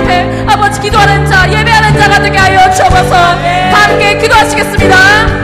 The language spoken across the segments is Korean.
앞에 아버지 기도하는 자 예배하는 자가 되게 하여 주옵소서. 다 함께 기도하시겠습니다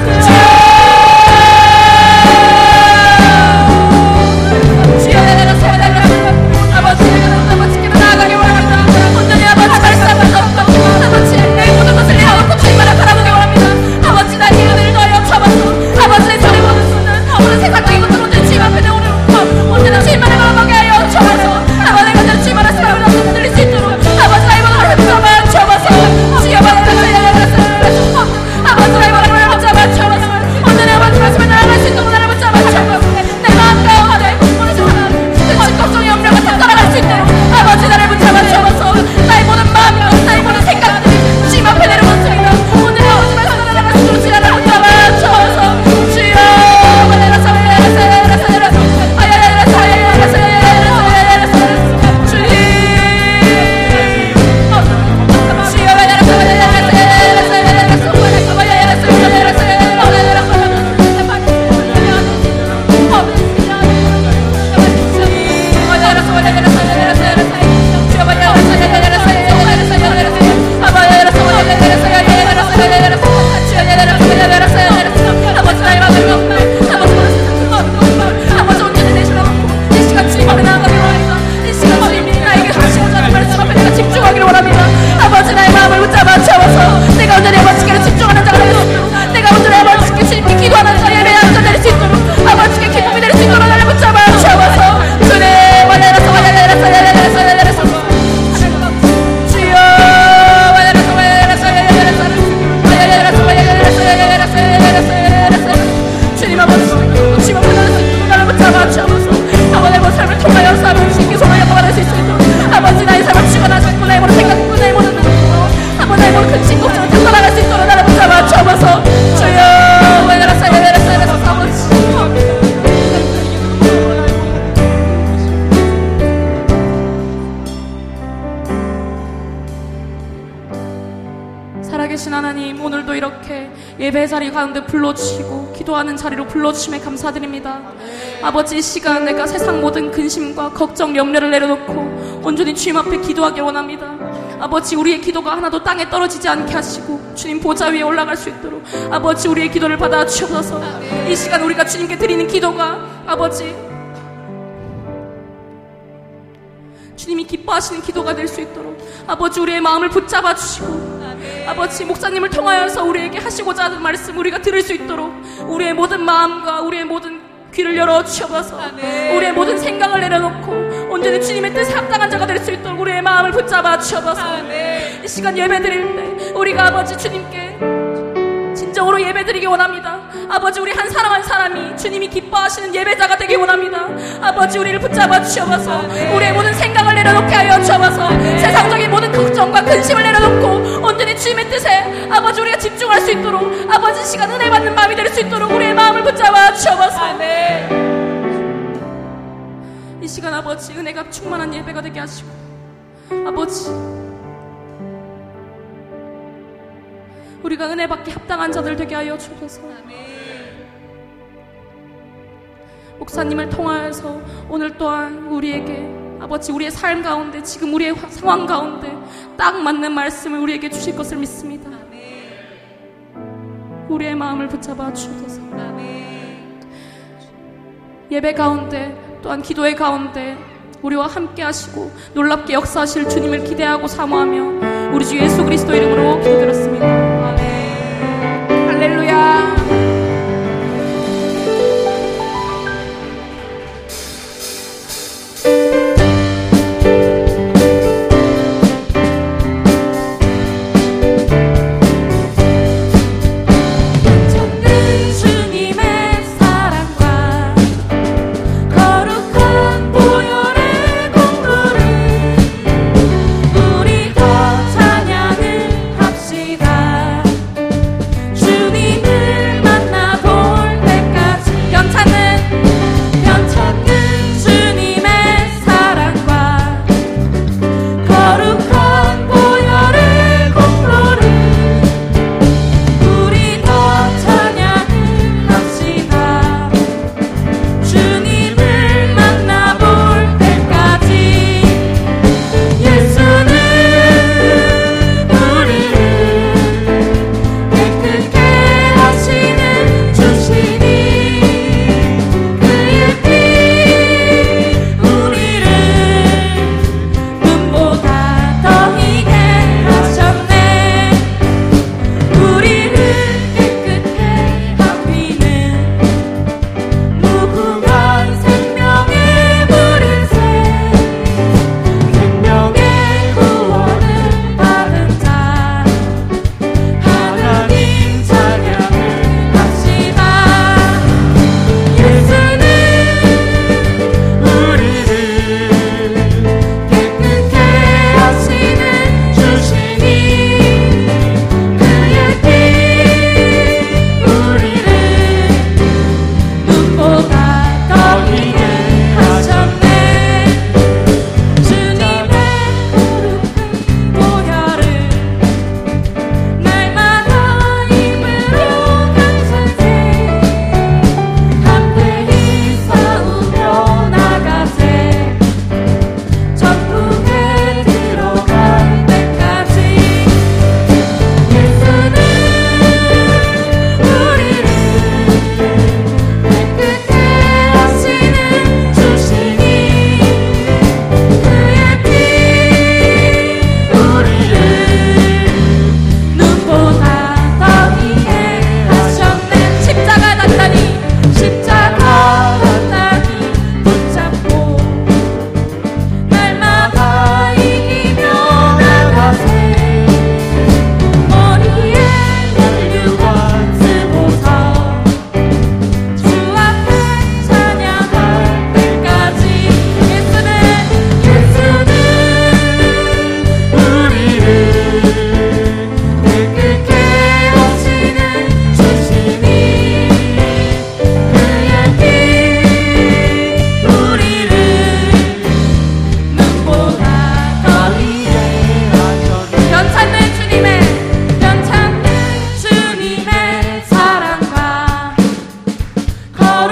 불러주시고 기도하는 자리로 불러주심에 감사드립니다. 아버지 이 시간 내가 세상 모든 근심과 걱정 염려를 내려놓고 온전히 주님 앞에 기도하길 원합니다. 아버지 우리의 기도가 하나도 땅에 떨어지지 않게 하시고 주님 보좌 위에 올라갈 수 있도록 아버지 우리의 기도를 받아 주셔서. 이 시간 우리가 주님께 드리는 기도가 아버지 주님이 기뻐하시는 기도가 될 수 있도록 아버지 우리의 마음을 붙잡아 주시고 아버지 목사님을 통하여서 우리에게 하시고자 하는 말씀 우리가 들을 수 있도록 우리의 모든 마음과 우리의 모든 귀를 열어 주셔서. 우리의 모든 생각을 내려놓고 온전히 주님의 뜻에 합당한 자가 될 수 있도록 우리의 마음을 붙잡아 주셔서. 이 시간 예배 드릴 때 우리가 아버지 주님께 진정으로 예배 드리기 원합니다. 아버지 우리 한 사람 한 사람이 주님이 기뻐하시는 예배자가 되기 원합니다. 아버지 우리를 붙잡아 주셔서. 우리의 모든 생각을 내려놓게 하여 주셔서 시간 은혜 받는 마음이 될 수 있도록 우리의 마음을 붙잡아 주셔서. 이 시간 아버지 은혜가 충만한 예배가 되게 하시고 아버지 우리가 은혜 받기 합당한 자들 되게 하여 주셔서. 목사님을 통하여서 오늘 또한 우리에게 아버지 우리의 삶 가운데 지금 우리의 화- 상황 가운데 딱 맞는 말씀을 우리에게 주실 것을 믿습니다. 우리의 마음을 붙잡아 주셔서 예배 가운데 또한 기도의 가운데 우리와 함께 하시고 놀랍게 역사하실 주님을 기대하고 사모하며 우리 주 예수 그리스도 이름으로 기도드렸습니다.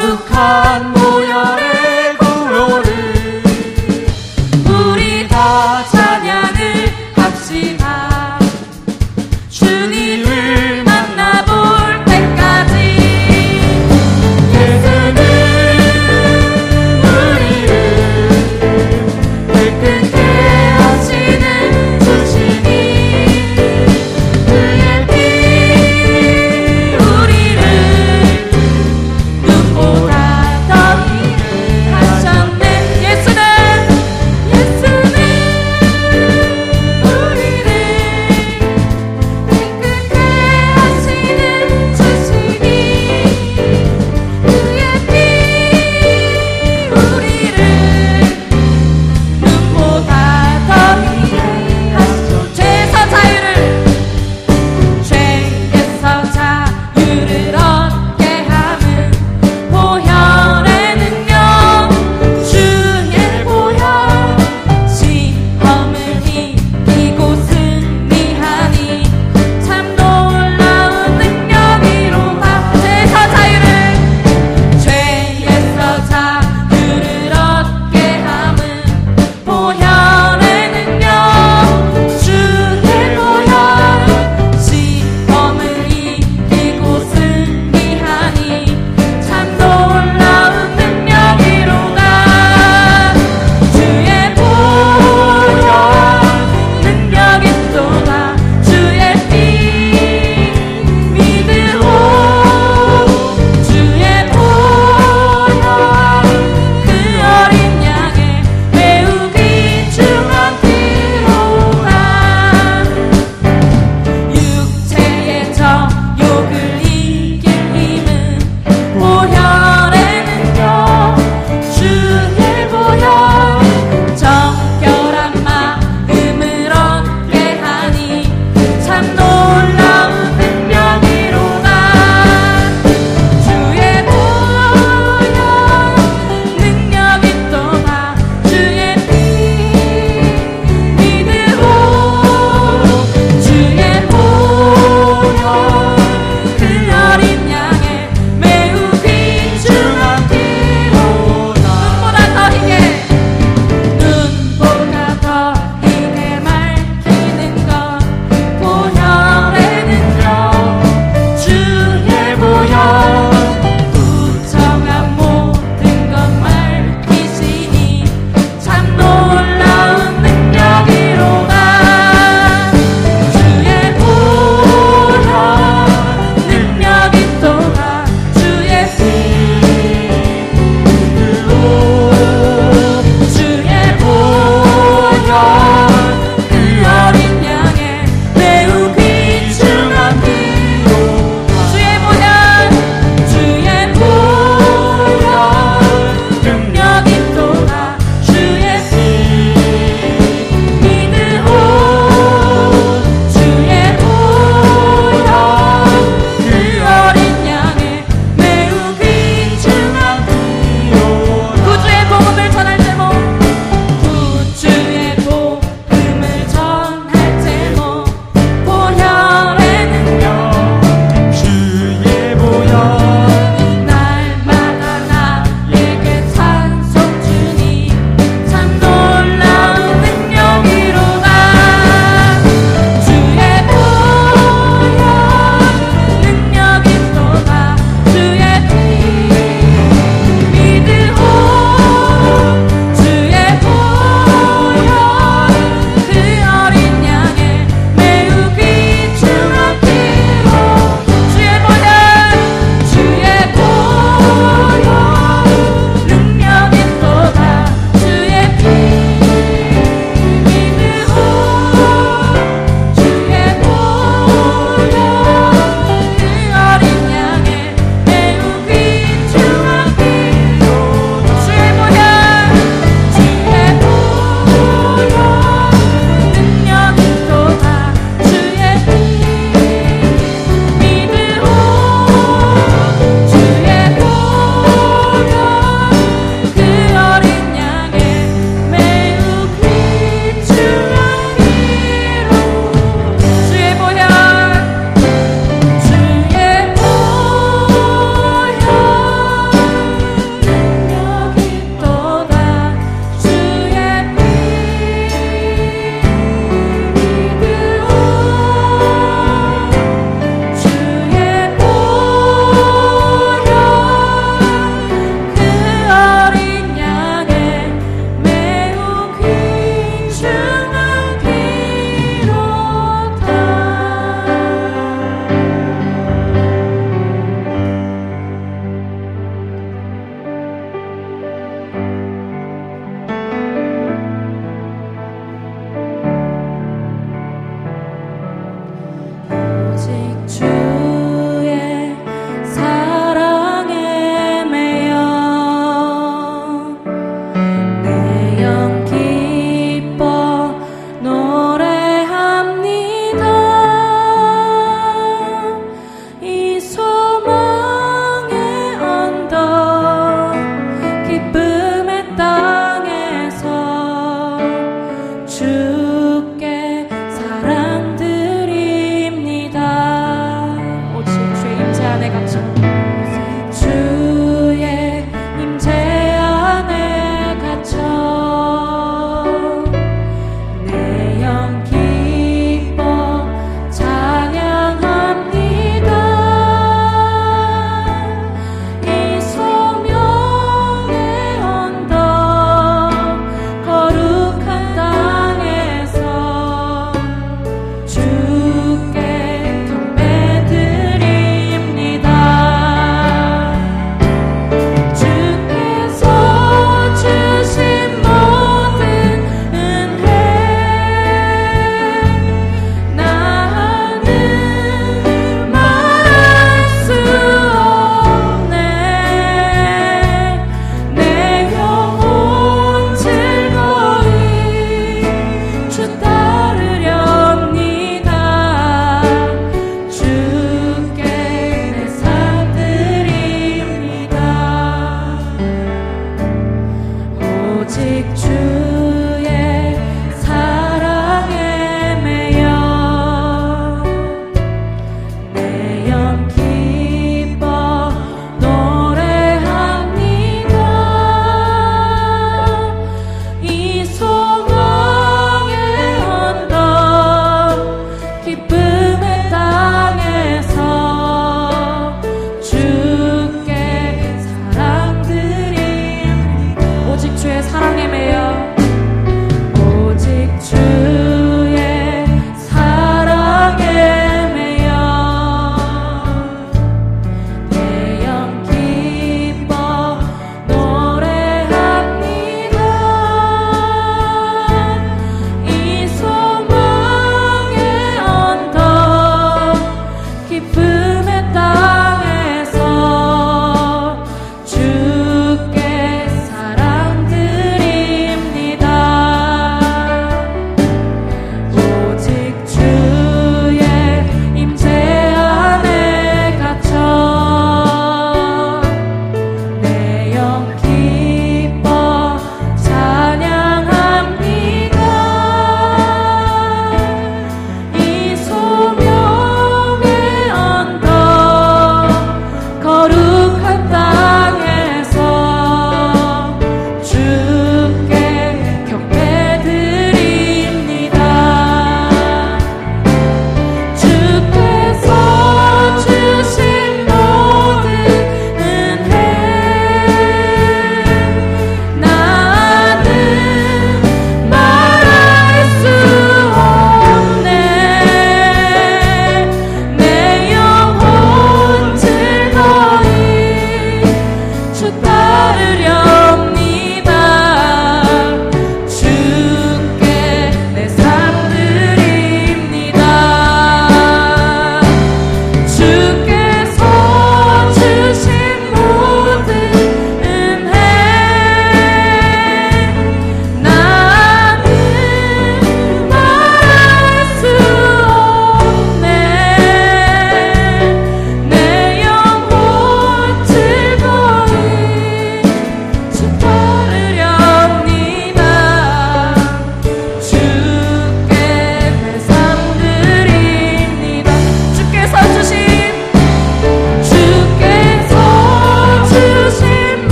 รุคาน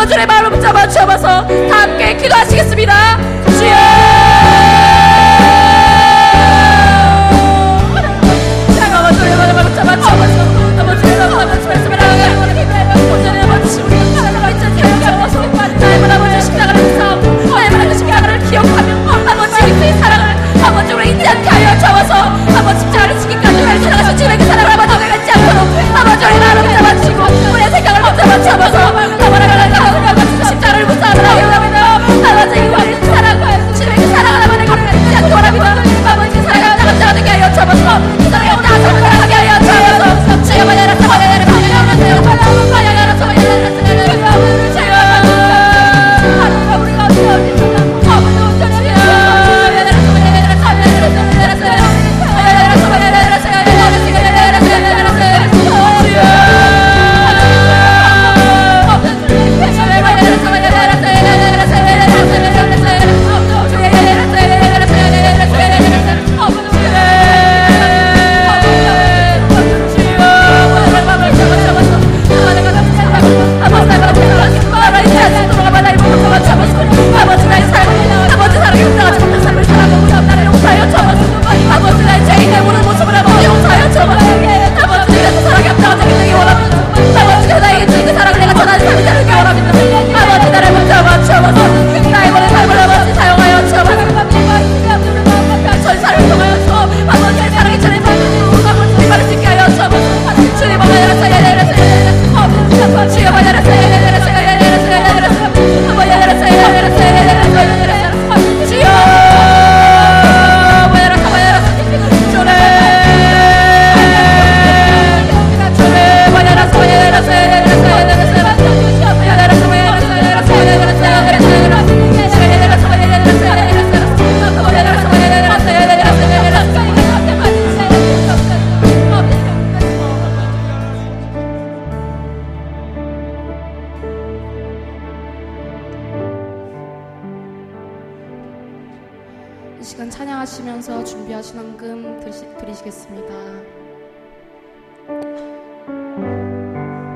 아버지의 마음 잡아 잡아서 다 함께 기도하시겠습니다.